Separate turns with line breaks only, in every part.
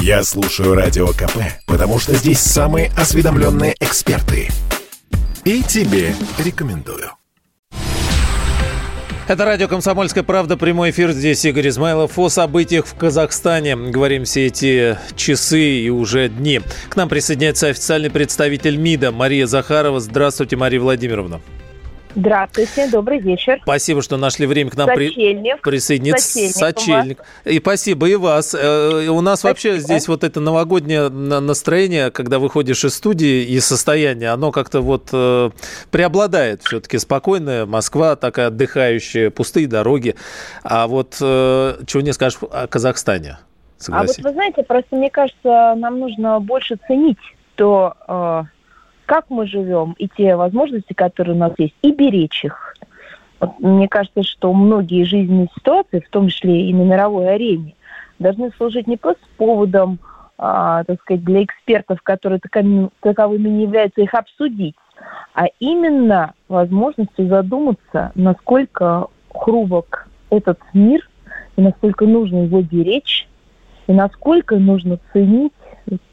Я слушаю Радио КП, потому что здесь самые осведомленные эксперты. И тебе рекомендую.
Это радио «Комсомольская правда», прямой эфир. Здесь Игорь Измайлов. О событиях в Казахстане говорим все эти часы и уже дни. К нам присоединяется официальный представитель МИДа Мария Захарова. Здравствуйте, Мария Владимировна.
Здравствуйте, добрый вечер.
Спасибо, что нашли время к нам при... присоединиться. Сочельник. Сочельник. И спасибо и вас. Э, у нас спасибо. вообще здесь вот это новогоднее настроение, когда выходишь из студии и состояние, оно как-то вот э, преобладает все-таки спокойное. Москва такая отдыхающая, пустые дороги. А вот э, чего не скажешь о Казахстане?
Согласись. А вот вы знаете, просто мне кажется, нам нужно больше ценить то как мы живем, и те возможности, которые у нас есть, и беречь их. Вот, мне кажется, что многие жизненные ситуации, в том числе и на мировой арене, должны служить не просто поводом, а, так сказать, для экспертов, которые таковыми, не являются, их обсудить, а именно возможностью задуматься, насколько хрупок этот мир, и насколько нужно его беречь, и насколько нужно ценить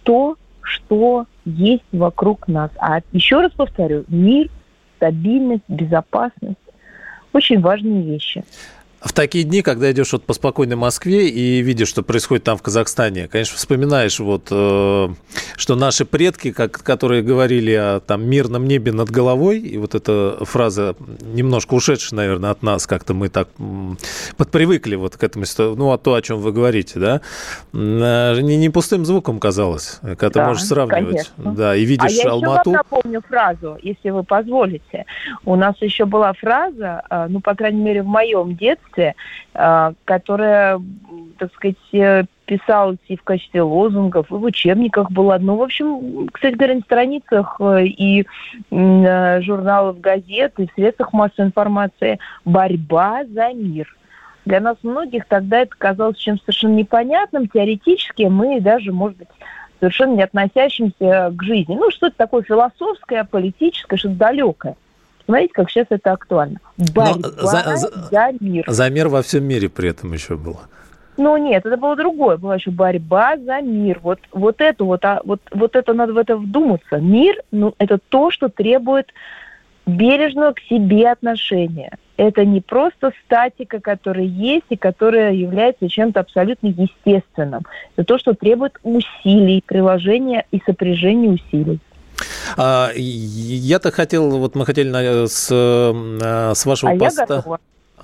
то, что есть вокруг нас. А еще раз повторю, мир, стабильность, безопасность – очень важные вещи.
В такие дни, когда идешь вот по спокойной Москве и видишь, что происходит там в Казахстане, конечно, вспоминаешь вот, э, что наши предки, как, которые говорили о там мирном небе над головой, и вот эта фраза немножко ушедшая, наверное, от нас, как-то мы так подпривыкли вот к этому, ну, а то, о чем вы говорите, да, э, не, не пустым звуком казалось, когда да, можешь сравнивать. Конечно. Да, и видишь а я Алмату.
Я напомню фразу, если вы позволите. У нас еще была фраза, э, ну, по крайней мере, в моем детстве, позиция, а, которая, так сказать, э, писалась и в качестве лозунгов, и в учебниках была. Ну, в общем, кстати говоря, на страницах э, и э, журналов, газет, и в средствах массовой информации «Борьба за мир». Для нас многих тогда это казалось чем-то совершенно непонятным, теоретически мы даже, может быть, совершенно не относящимся к жизни. Ну, что-то такое философское, политическое, что-то далекое. Смотрите, как сейчас это актуально.
Борьба за, за, за мир. За мир во всем мире при этом еще было.
Ну нет, это было другое, была еще борьба за мир. Вот, вот это вот, а, вот, вот это надо в это вдуматься. Мир, ну, это то, что требует бережного к себе отношения. Это не просто статика, которая есть и которая является чем-то абсолютно естественным. Это то, что требует усилий, приложения и сопряжения усилий.
А, я-то хотел, вот мы хотели с, э, с вашего а поста...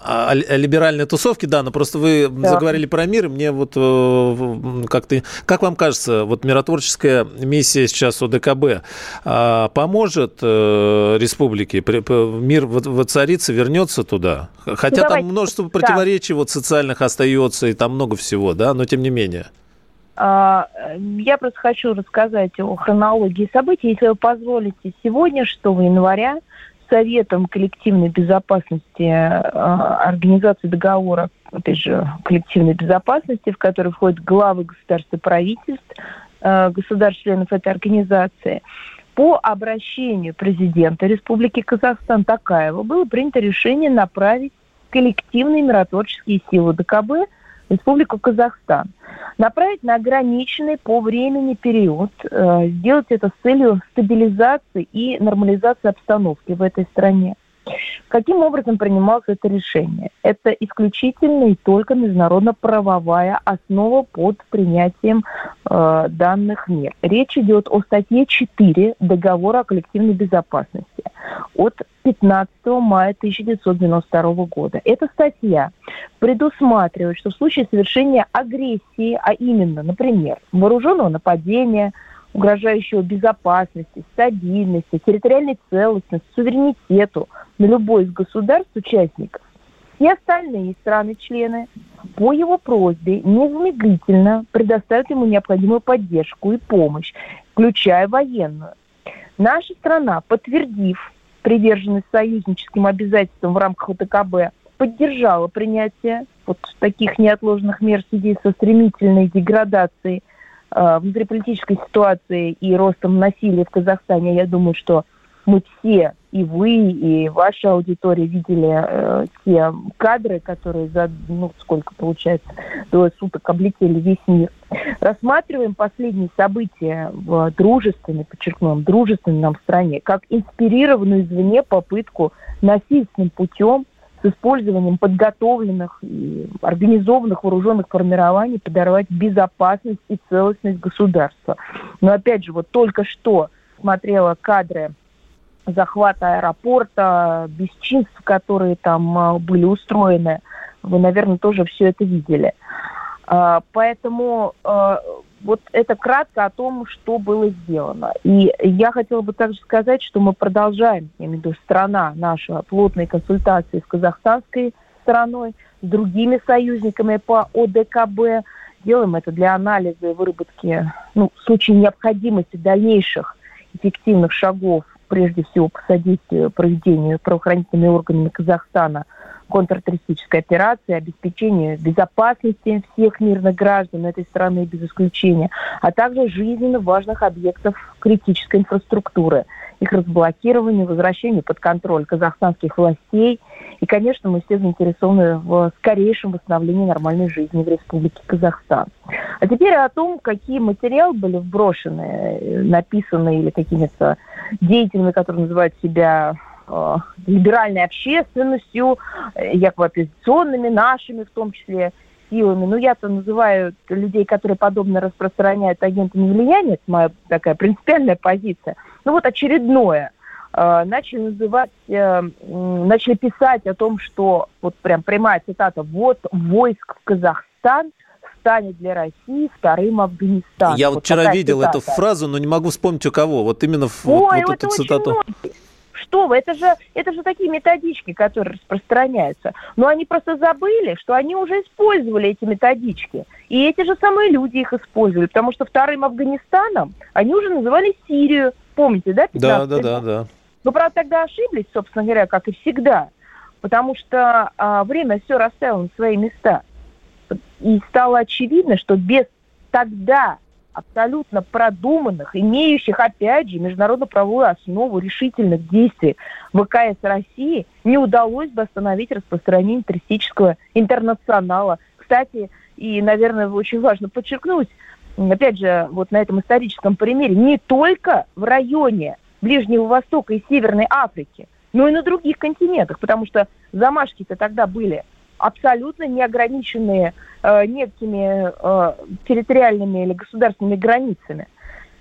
О, либеральной тусовке, да, но просто вы да. заговорили про мир, и мне вот э, как-то, как вам кажется, вот миротворческая миссия сейчас ОДКБ а, поможет э, республике, мир воцарится, вернется туда? Хотя ну, там множество противоречий да. вот социальных остается, и там много всего, да, но тем не менее.
А, я просто хочу рассказать о хронологии событий. Если вы позволите, сегодня, 6 января, Советом коллективной безопасности а, Организации договора, этой же коллективной безопасности, в который входят главы государств и правительств, а, государств-членов этой организации, по обращению президента Республики Казахстан Такаева было принято решение направить коллективные миротворческие силы ДКБ Республику Казахстан – направить на ограниченный по времени период, э, сделать это с целью стабилизации и нормализации обстановки в этой стране. Каким образом принималось это решение? Это исключительно и только международно-правовая основа под принятием э, данных мер. Речь идет о статье 4 Договора о коллективной безопасности от 15 мая 1992 года. Эта статья предусматривает, что в случае совершения агрессии, а именно, например, вооруженного нападения, угрожающего безопасности, стабильности, территориальной целостности, суверенитету на любой из государств-участников, и остальные страны-члены по его просьбе незамедлительно предоставят ему необходимую поддержку и помощь, включая военную. Наша страна, подтвердив приверженность союзническим обязательствам в рамках ОТКБ, поддержала принятие вот таких неотложных мер в связи со стремительной деградацией э, внутриполитической ситуации и ростом насилия в Казахстане. Я думаю, что мы все, и вы, и ваша аудитория видели э, те кадры, которые за, ну, сколько получается, двое суток облетели весь мир. рассматриваем последние события в дружественной, подчеркну, дружественной нам стране, как инспирированную извне попытку насильственным путем с использованием подготовленных и организованных вооруженных формирований подорвать безопасность и целостность государства. Но опять же, вот только что смотрела кадры захвата аэропорта, бесчинств, которые там а, были устроены. Вы, наверное, тоже все это видели. А, поэтому а, вот это кратко о том, что было сделано. И я хотела бы также сказать, что мы продолжаем, я имею в виду страна наша, плотные консультации с казахстанской стороной, с другими союзниками по ОДКБ. Делаем это для анализа и выработки, ну, в случае необходимости дальнейших эффективных шагов, прежде всего по содействию проведению правоохранительными органами Казахстана – контртеррористической операции, обеспечению безопасности всех мирных граждан этой страны без исключения, а также жизненно важных объектов критической инфраструктуры, их разблокированию, возвращению под контроль казахстанских властей. И, конечно, мы все заинтересованы в скорейшем восстановлении нормальной жизни в Республике Казахстан. А теперь о том, какие материалы были вброшены, написаны или какими-то деятелями, которые называют себя Э, либеральной общественностью, э, якобы оппозиционными, нашими в том числе силами. Ну, я-то называю людей, которые подобно распространяют агентами влияния, это моя такая принципиальная позиция. Ну, вот очередное. Э, начали называть, начали писать о том, что, вот прям прямая цитата, вот войск в Казахстан станет для России вторым Афганистаном.
Я вот, вчера видел цитата. эту фразу, но не могу вспомнить у кого. Вот именно Ой, вот, вот эту цитату. Многие.
Что вы? Это же, это же такие методички, которые распространяются. Но они просто забыли, что они уже использовали эти методички. И эти же самые люди их использовали. Потому что вторым Афганистаном они уже называли Сирию. Помните, да?
Да, да, да, да.
Но, правда, тогда ошиблись, собственно говоря, как и всегда. Потому что а, время все расставило на свои места. И стало очевидно, что без тогда абсолютно продуманных, имеющих, опять же, международно-правовую основу решительных действий ВКС России не удалось бы остановить распространение террористического интернационала. Кстати, и, наверное, очень важно подчеркнуть, опять же, вот на этом историческом примере, не только в районе Ближнего Востока и Северной Африки, но и на других континентах, потому что замашки-то тогда были абсолютно неограниченные э, некими э, территориальными или государственными границами.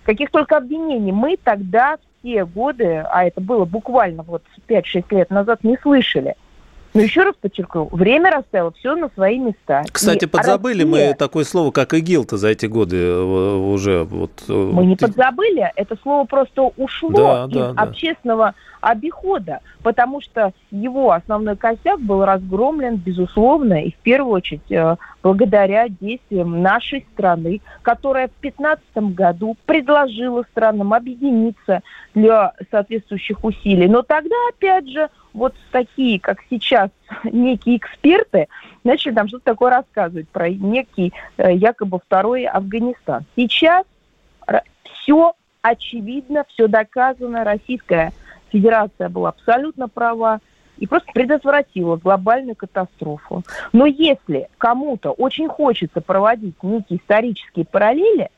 Каких только обвинений мы тогда все годы, а это было буквально вот 5-6 лет назад, не слышали – но еще раз подчеркну, время расставило все на свои места.
Кстати, и подзабыли Россия... мы такое слово, как ИГИЛ-то за эти годы э, уже. Вот,
э, мы не подзабыли, это слово просто ушло да, из да, общественного обихода, потому что его основной косяк был разгромлен, безусловно, и в первую очередь э, благодаря действиям нашей страны, которая в 2015 году предложила странам объединиться для соответствующих усилий. Но тогда, опять же, вот такие, как сейчас, некие эксперты, начали там что-то такое рассказывать про некий э, якобы второй Афганистан. Сейчас все очевидно, все доказано. Российская Федерация была абсолютно права и просто предотвратила глобальную катастрофу. Но если кому-то очень хочется проводить некие исторические параллели,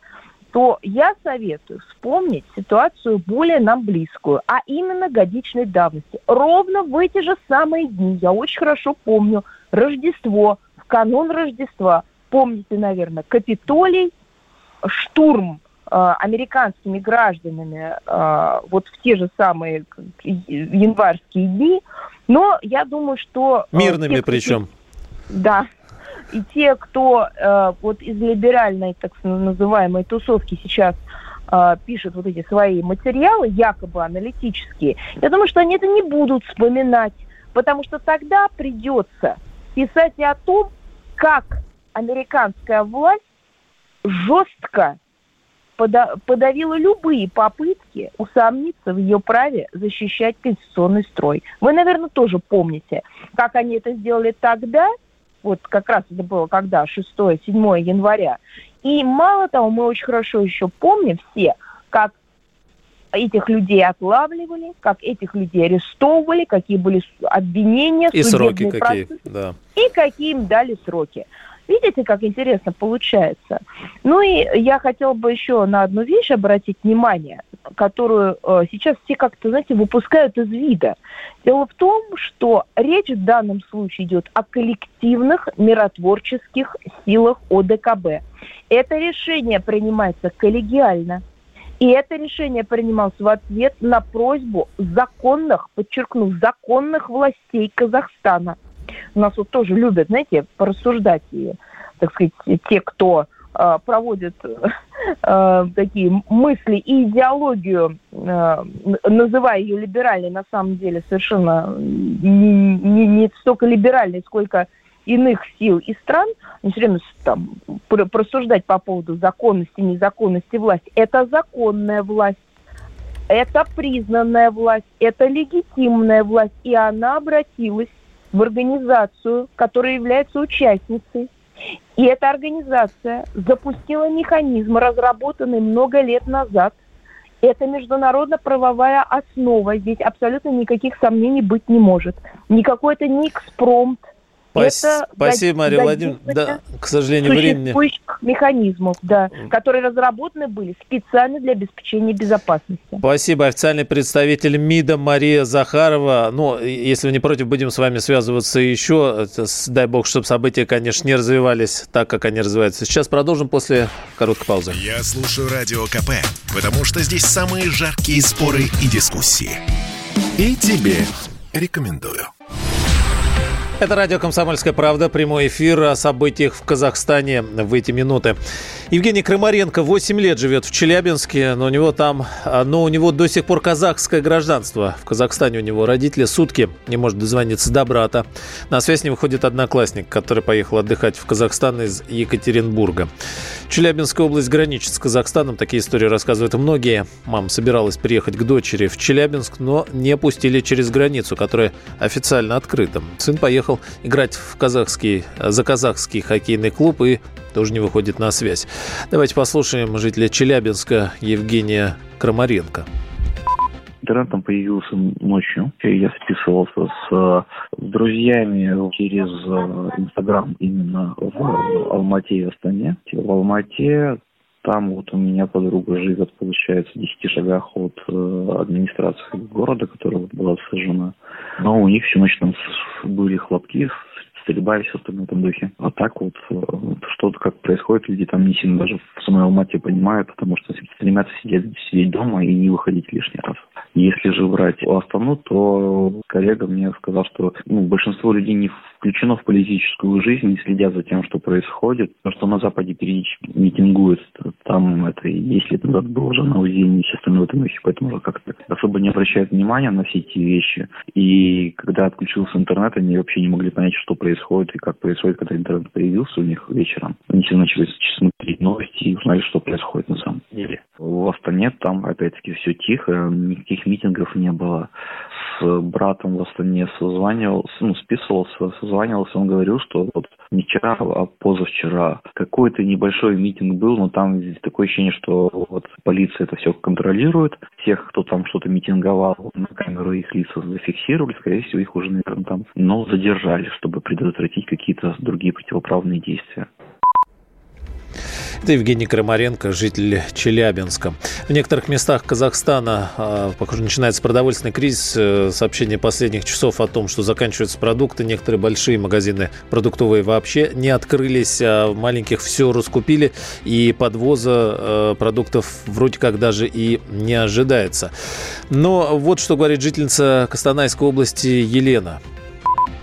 то я советую вспомнить ситуацию более нам близкую, а именно годичной давности. Ровно в эти же самые дни, я очень хорошо помню, Рождество, в канун Рождества, помните, наверное, Капитолий, штурм э, американскими гражданами э, вот в те же самые январские дни, но я думаю, что...
Э, Мирными те, причем.
Да, и те, кто э, вот из либеральной, так называемой тусовки сейчас э, пишут вот эти свои материалы, якобы аналитические, я думаю, что они это не будут вспоминать, потому что тогда придется писать и о том, как американская власть жестко подавила любые попытки усомниться в ее праве защищать конституционный строй. Вы, наверное, тоже помните, как они это сделали тогда – вот как раз это было когда, 6-7 января. И мало того, мы очень хорошо еще помним все, как этих людей отлавливали, как этих людей арестовывали, какие были обвинения,
и сроки какие, да.
и какие им дали сроки. Видите, как интересно получается? Ну и я хотела бы еще на одну вещь обратить внимание, которую э, сейчас все как-то, знаете, выпускают из вида. Дело в том, что речь в данном случае идет о коллективных миротворческих силах ОДКБ. Это решение принимается коллегиально. И это решение принималось в ответ на просьбу законных, подчеркну, законных властей Казахстана. У нас вот тоже любят, знаете, порассуждать, и, так сказать, те, кто э, проводит э, такие мысли и идеологию, э, называя ее либеральной, на самом деле совершенно не, не, не столько либеральной, сколько иных сил и стран, они все время там просуждать по поводу законности, незаконности власти. Это законная власть, это признанная власть, это легитимная власть, и она обратилась в организацию, которая является участницей. И эта организация запустила механизм, разработанный много лет назад. Это международно-правовая основа. Здесь абсолютно никаких сомнений быть не может. Никакой это не экспромт,
Спас... Это Спасибо, Мария Владимировна. Да, к сожалению, времени...
механизмов, да, которые разработаны были специально для обеспечения безопасности.
Спасибо. Официальный представитель МИДа Мария Захарова. Ну, если вы не против, будем с вами связываться еще. Дай бог, чтобы события, конечно, не развивались так, как они развиваются. Сейчас продолжим после короткой паузы.
Я слушаю Радио КП, потому что здесь самые жаркие споры и дискуссии. И тебе рекомендую.
Это радио «Комсомольская правда», прямой эфир о событиях в Казахстане в эти минуты. Евгений Крымаренко 8 лет живет в Челябинске, но у него там, а, но у него до сих пор казахское гражданство. В Казахстане у него родители сутки не может дозвониться до брата. На связь не выходит одноклассник, который поехал отдыхать в Казахстан из Екатеринбурга. Челябинская область граничит с Казахстаном. Такие истории рассказывают многие. Мама собиралась приехать к дочери в Челябинск, но не пустили через границу, которая официально открыта. Сын поехал играть в казахский, за казахский хоккейный клуб и тоже не выходит на связь. Давайте послушаем жителя Челябинска Евгения Крамаренко.
Интернет появился ночью. Я списывался с, с друзьями через э, Инстаграм именно в Алмате и Астане. В Алмате там вот у меня подруга живет, получается, в 10 шагах от э, администрации города, которая вот была сожжена. Но у них всю ночь там были хлопки, стрельба и все в этом духе. А так вот, э, что-то как происходит, люди там не сильно даже в самой Алмате понимают, потому что стремятся сидеть, сидеть дома и не выходить лишний раз. Если же брать Астану, то коллега мне сказал, что ну, большинство людей не включено в политическую жизнь, не следят за тем, что происходит. То, что на Западе периодически митингуют, там это 10 лет назад было уже на УЗИ и все остальное в этом духе, поэтому как-то особо не обращают внимания на все эти вещи. И когда отключился интернет, они вообще не могли понять, что происходит и как происходит, когда интернет появился у них вечером. Они все начали смотреть новости и узнали, что происходит на самом деле. В Астане там, опять-таки, все тихо, никаких митингов не было. С братом в Астане созванивался, ну, списывался, созванивался, он говорил, что вот не вчера, а позавчера какой-то небольшой митинг был, но там такое ощущение, что вот полиция это все контролирует, тех, кто там что-то митинговал, на камеру их лица зафиксировали, скорее всего, их уже, наверное, там, но задержали, чтобы предотвратить какие-то другие противоправные действия.
Это Евгений Крамаренко, житель Челябинска. В некоторых местах Казахстана, а, похоже, начинается продовольственный кризис. Э, сообщение последних часов о том, что заканчиваются продукты. Некоторые большие магазины продуктовые вообще не открылись, а в маленьких все раскупили. И подвоза э, продуктов вроде как даже и не ожидается. Но вот что говорит жительница Костанайской области Елена.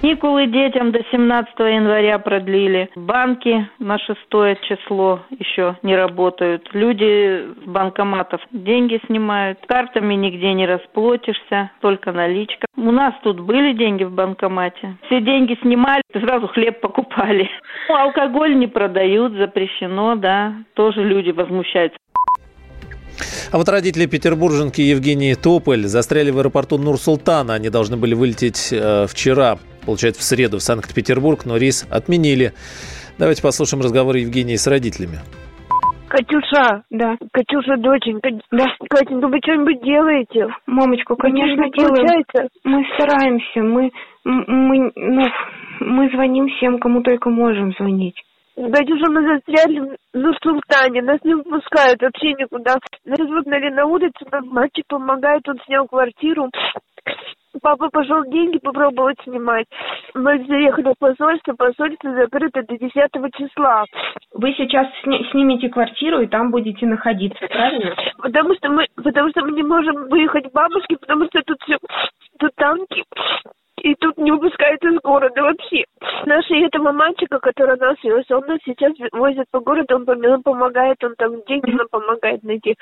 Каникулы детям до 17 января продлили. Банки на 6 число еще не работают. Люди с банкоматов деньги снимают. Картами нигде не расплатишься, только наличка. У нас тут были деньги в банкомате. Все деньги снимали, сразу хлеб покупали. Ну, алкоголь не продают, запрещено, да. Тоже люди возмущаются.
А вот родители петербурженки Евгении Тополь застряли в аэропорту Нур-Султана. Они должны были вылететь э, вчера, получается, в среду в Санкт-Петербург, но рейс отменили. Давайте послушаем разговор Евгении с родителями.
Катюша, да, Катюша, доченька, да, Катенька, вы что-нибудь делаете?
Мамочка, конечно, делаем. Получается? Мы стараемся, мы, мы, ну, мы звоним всем, кому только можем звонить.
Катюша, мы застряли в Султане, нас не выпускают вообще никуда. Нас выгнали на улицу, нам мальчик помогает, он снял квартиру. Папа пошел деньги попробовать снимать. Мы заехали в посольство, посольство закрыто до 10 числа.
Вы сейчас сни- снимете квартиру и там будете находиться, правильно?
Потому что мы, потому что мы не можем выехать к бабушке, потому что тут все, тут танки, и тут не выпускают из города вообще. Наши этого мальчика, который нас вез, он нас сейчас возит по городу, он, он помогает, он там деньги нам помогает найти.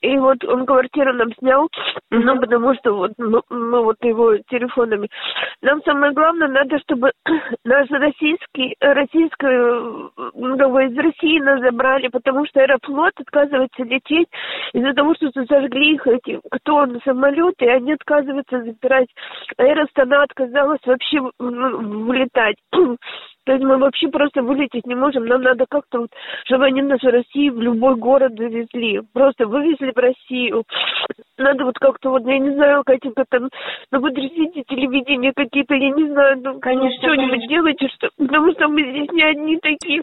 И вот он квартиру нам снял, ну, потому что вот мы, мы вот его телефонами. Нам самое главное, надо, чтобы наш российский, российскую, ну, из России нас забрали, потому что аэрофлот отказывается лететь из-за того, что сожгли их эти, кто на самолеты, и они отказываются забирать. Аэростана отказалась вообще вылетать. То есть мы вообще просто вылететь не можем. Нам надо как-то, вот, чтобы они нас в России в любой город завезли. Просто вывезли в Россию. Надо вот как-то вот, я не знаю, какие-то там, ну, потрясите телевидение какие-то, я не знаю, ну,
конечно,
что-нибудь делайте, что, потому что мы здесь не одни такие.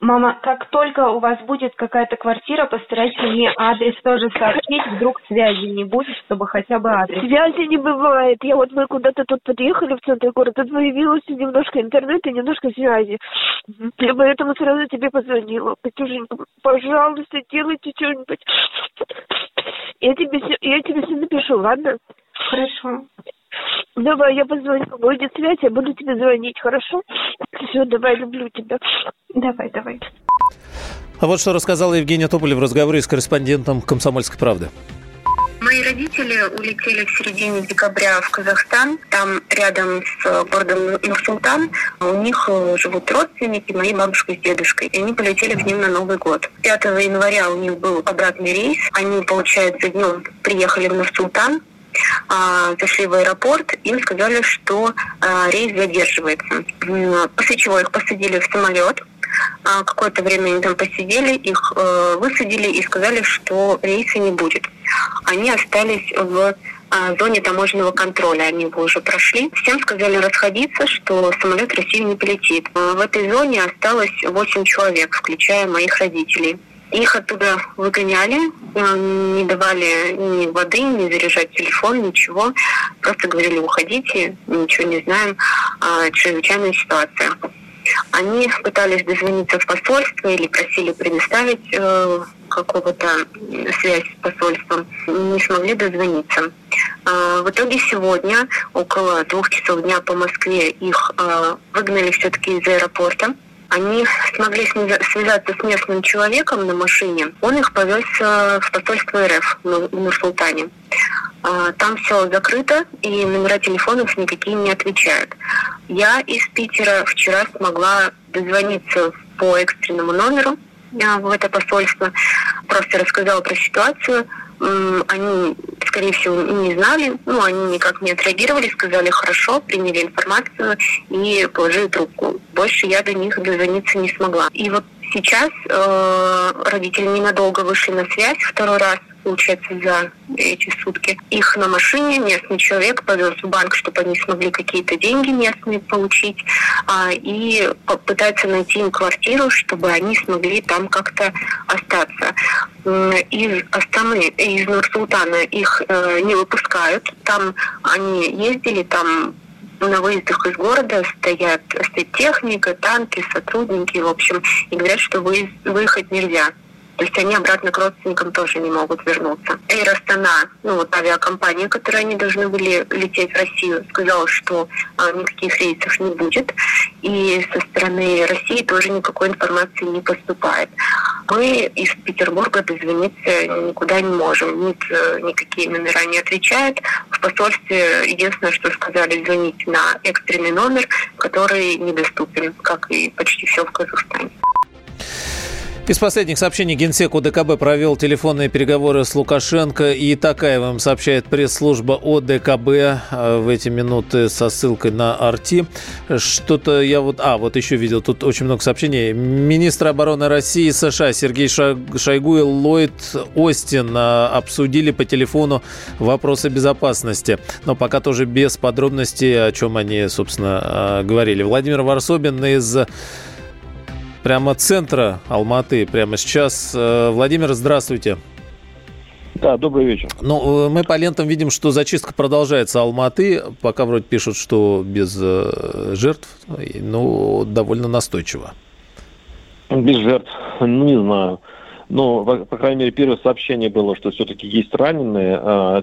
Мама, как только у вас будет какая-то квартира, постарайтесь мне адрес тоже сообщить, вдруг связи не будет, чтобы хотя бы адрес.
Связи не бывает. Я вот мы куда-то тут подъехали в центр города, тут появилось немножко интернета, немножко связи. Я поэтому сразу тебе позвонила. Катюшенька, пожалуйста, делайте что-нибудь. Я тебе, всё- я тебе все напишу, ладно?
Хорошо.
Давай, я позвоню. Будет связь, я буду тебе звонить, хорошо? Все, давай, люблю тебя.
Давай, давай.
А вот что рассказала Евгения Тополя в разговоре с корреспондентом «Комсомольской правды».
Мои родители улетели в середине декабря в Казахстан. Там рядом с э, городом Нур-Султан у них э, живут родственники, мои бабушка с дедушкой. И они полетели к ним на Новый год. 5 января у них был обратный рейс. Они, получается, днем приехали в Нур-Султан, а, зашли в аэропорт, им сказали, что а, рейс задерживается. После чего их посадили в самолет. А, Какое-то время они там посидели, их э, высадили и сказали, что рейса не будет. Они остались в а, зоне таможенного контроля, они его уже прошли. Всем сказали расходиться, что самолет в Россию не полетит. А, В этой зоне осталось 8 человек, включая моих родителей. Их оттуда выгоняли, э, не давали ни воды, ни заряжать телефон, ничего. Просто говорили, уходите, ничего не знаем, а, чрезвычайная ситуация. Они пытались дозвониться в посольство или просили предоставить э, какого-то связь с посольством, не смогли дозвониться. А, В итоге сегодня, около двух часов дня по Москве, их э, выгнали все-таки из аэропорта. Они смогли связаться с местным человеком на машине. Он их повез э, в посольство РФ в Нур- в Нур-Султане. А, Там все закрыто, и номера телефонов никакие не отвечают. Я из Питера вчера смогла дозвониться по экстренному номеру а, в это посольство. Просто рассказала про ситуацию. Они, скорее всего, не знали, ну, они никак не отреагировали, сказали хорошо, приняли информацию и положили трубку. Больше я до них дозвониться не смогла. И вот сейчас э, родители ненадолго вышли на связь второй раз, получается, за эти сутки. Их на машине местный человек повез в банк, чтобы они смогли какие-то деньги местные получить, а, и пытается найти им квартиру, чтобы они смогли там как-то остаться. Из Астаны, из Нур-Султана их э, не выпускают. Там они ездили, там на выездах из города стоят, стоит техника, танки, сотрудники, в общем, и говорят, что выезд- выехать нельзя. То есть они обратно к родственникам тоже не могут вернуться. Эйр Астана, ну вот авиакомпания, которой они должны были лететь в Россию, сказала, что а, никаких рейсов не будет. И со стороны России тоже никакой информации не поступает. Мы из Петербурга дозвониться никуда не можем. Ник, э, никакие номера не отвечают. В посольстве единственное, что сказали, звонить на экстренный номер, который недоступен, как и почти все в Казахстане.
Из последних сообщений Генсек ОДКБ провел телефонные переговоры с Лукашенко и Такаевым, сообщает пресс-служба ОДКБ э, в эти минуты со ссылкой на Арти. Что-то я вот... А, вот еще видел, тут очень много сообщений. Министр обороны России и США Сергей Шойгу и Ллойд Остин э, обсудили по телефону вопросы безопасности. Но пока тоже без подробностей, о чем они, собственно, э, говорили. Владимир Варсобин из прямо центра Алматы прямо сейчас. Э, Владимир, здравствуйте.
Да, добрый вечер.
Ну, мы по лентам видим, что зачистка продолжается Алматы. Пока вроде пишут, что без жертв, ну, довольно настойчиво.
Без жертв, ну, не знаю. Ну, по крайней мере, первое сообщение было, что все-таки есть раненые. А,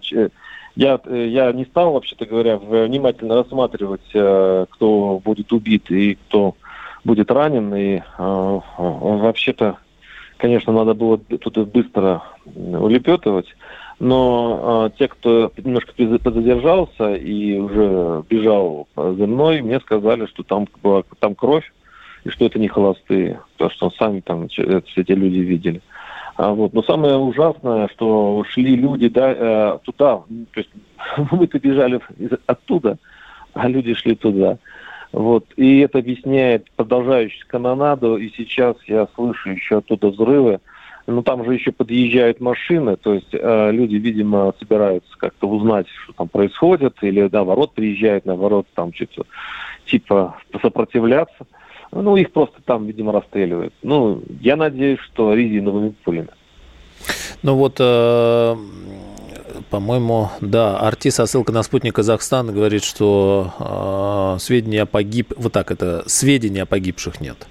я, я не стал, вообще-то говоря, внимательно рассматривать, э, кто будет убит и кто будет ранен. И э, вообще-то, конечно, надо было тут быстро улепетывать. Но э, те, кто немножко задержался и уже бежал за мной, мне сказали, что там была там кровь и что это не холостые, потому что сами там все эти люди видели. А вот. Но самое ужасное, что шли люди да, э, туда, то есть мы-то бежали оттуда, а люди шли туда. Вот. И это объясняет продолжающую канонаду, и сейчас я слышу еще оттуда взрывы. Но там же еще подъезжают машины, то есть э, люди, видимо, собираются как-то узнать, что там происходит, или наоборот приезжают, наоборот, там что-то типа сопротивляться. Ну, их просто там, видимо, расстреливают. Ну, я надеюсь, что резиновыми пулями.
Ну вот, э, по-моему, да, Арти со ссылкой на спутник Казахстана говорит, что э, сведения о погиб... Вот так это, сведений о погибших нет.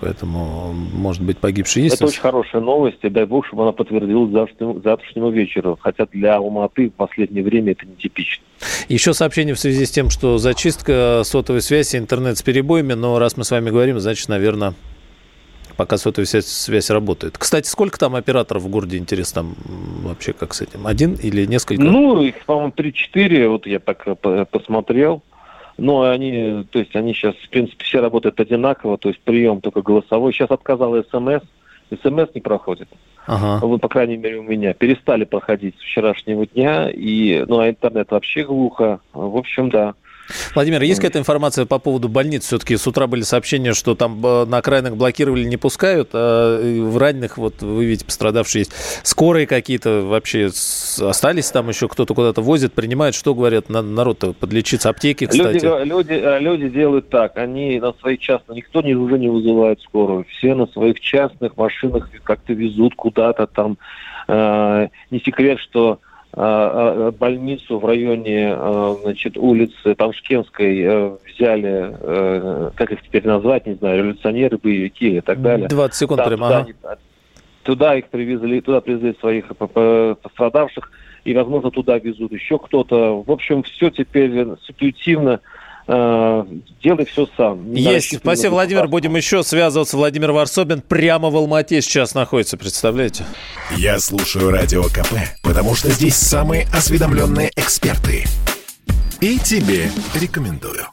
Поэтому, может быть, погибшие есть.
Это очень хорошая новость, и дай бог, чтобы она подтвердилась завтрашнему, завтрашнему вечеру. Хотя для Алматы в последнее время это нетипично.
Еще сообщение в связи с тем, что зачистка сотовой связи, интернет с перебоями, но раз мы с вами говорим, значит, наверное, пока сотовая связь, связь работает. Кстати, сколько там операторов в городе, интересно, там вообще как с этим? Один или несколько?
Ну, их, по-моему, 3-4, вот я так э, посмотрел. Но они, то есть они сейчас, в принципе, все работают одинаково, то есть прием только голосовой. Сейчас отказал СМС, СМС не проходит. Ага. Вот, по крайней мере, у меня. Перестали проходить с вчерашнего дня, и, ну, а интернет вообще глухо. В общем, да.
Владимир, есть какая-то информация по поводу больниц? Все-таки с утра были сообщения, что там э, на окраинах блокировали, не пускают, а в раненых, вот вы видите, пострадавшие есть. Скорые какие-то вообще остались там еще, кто-то куда-то возит, принимает, что говорят, народ-то подлечиться, аптеки, кстати.
Люди, люди, э, люди делают так, они на своих частных, никто не, уже не вызывает скорую, все на своих частных машинах как-то везут куда-то там. Э, не секрет, что а, а, больницу в районе а, значит, улицы Тамшкенской э, взяли, э, как их теперь назвать, не знаю, революционеры, боевики и так далее.
20 секунд Там, прямо. Туда,
ага. туда их привезли, туда привезли своих пострадавших, и, возможно, туда везут еще кто-то. В общем, все теперь ситуативно э, делай все сам.
Есть. Спасибо, Владимир. Будем еще связываться. Владимир Варсобин прямо в Алмате сейчас находится, представляете?
Я слушаю Радио КП, потому что здесь самые осведомленные эксперты. И тебе рекомендую.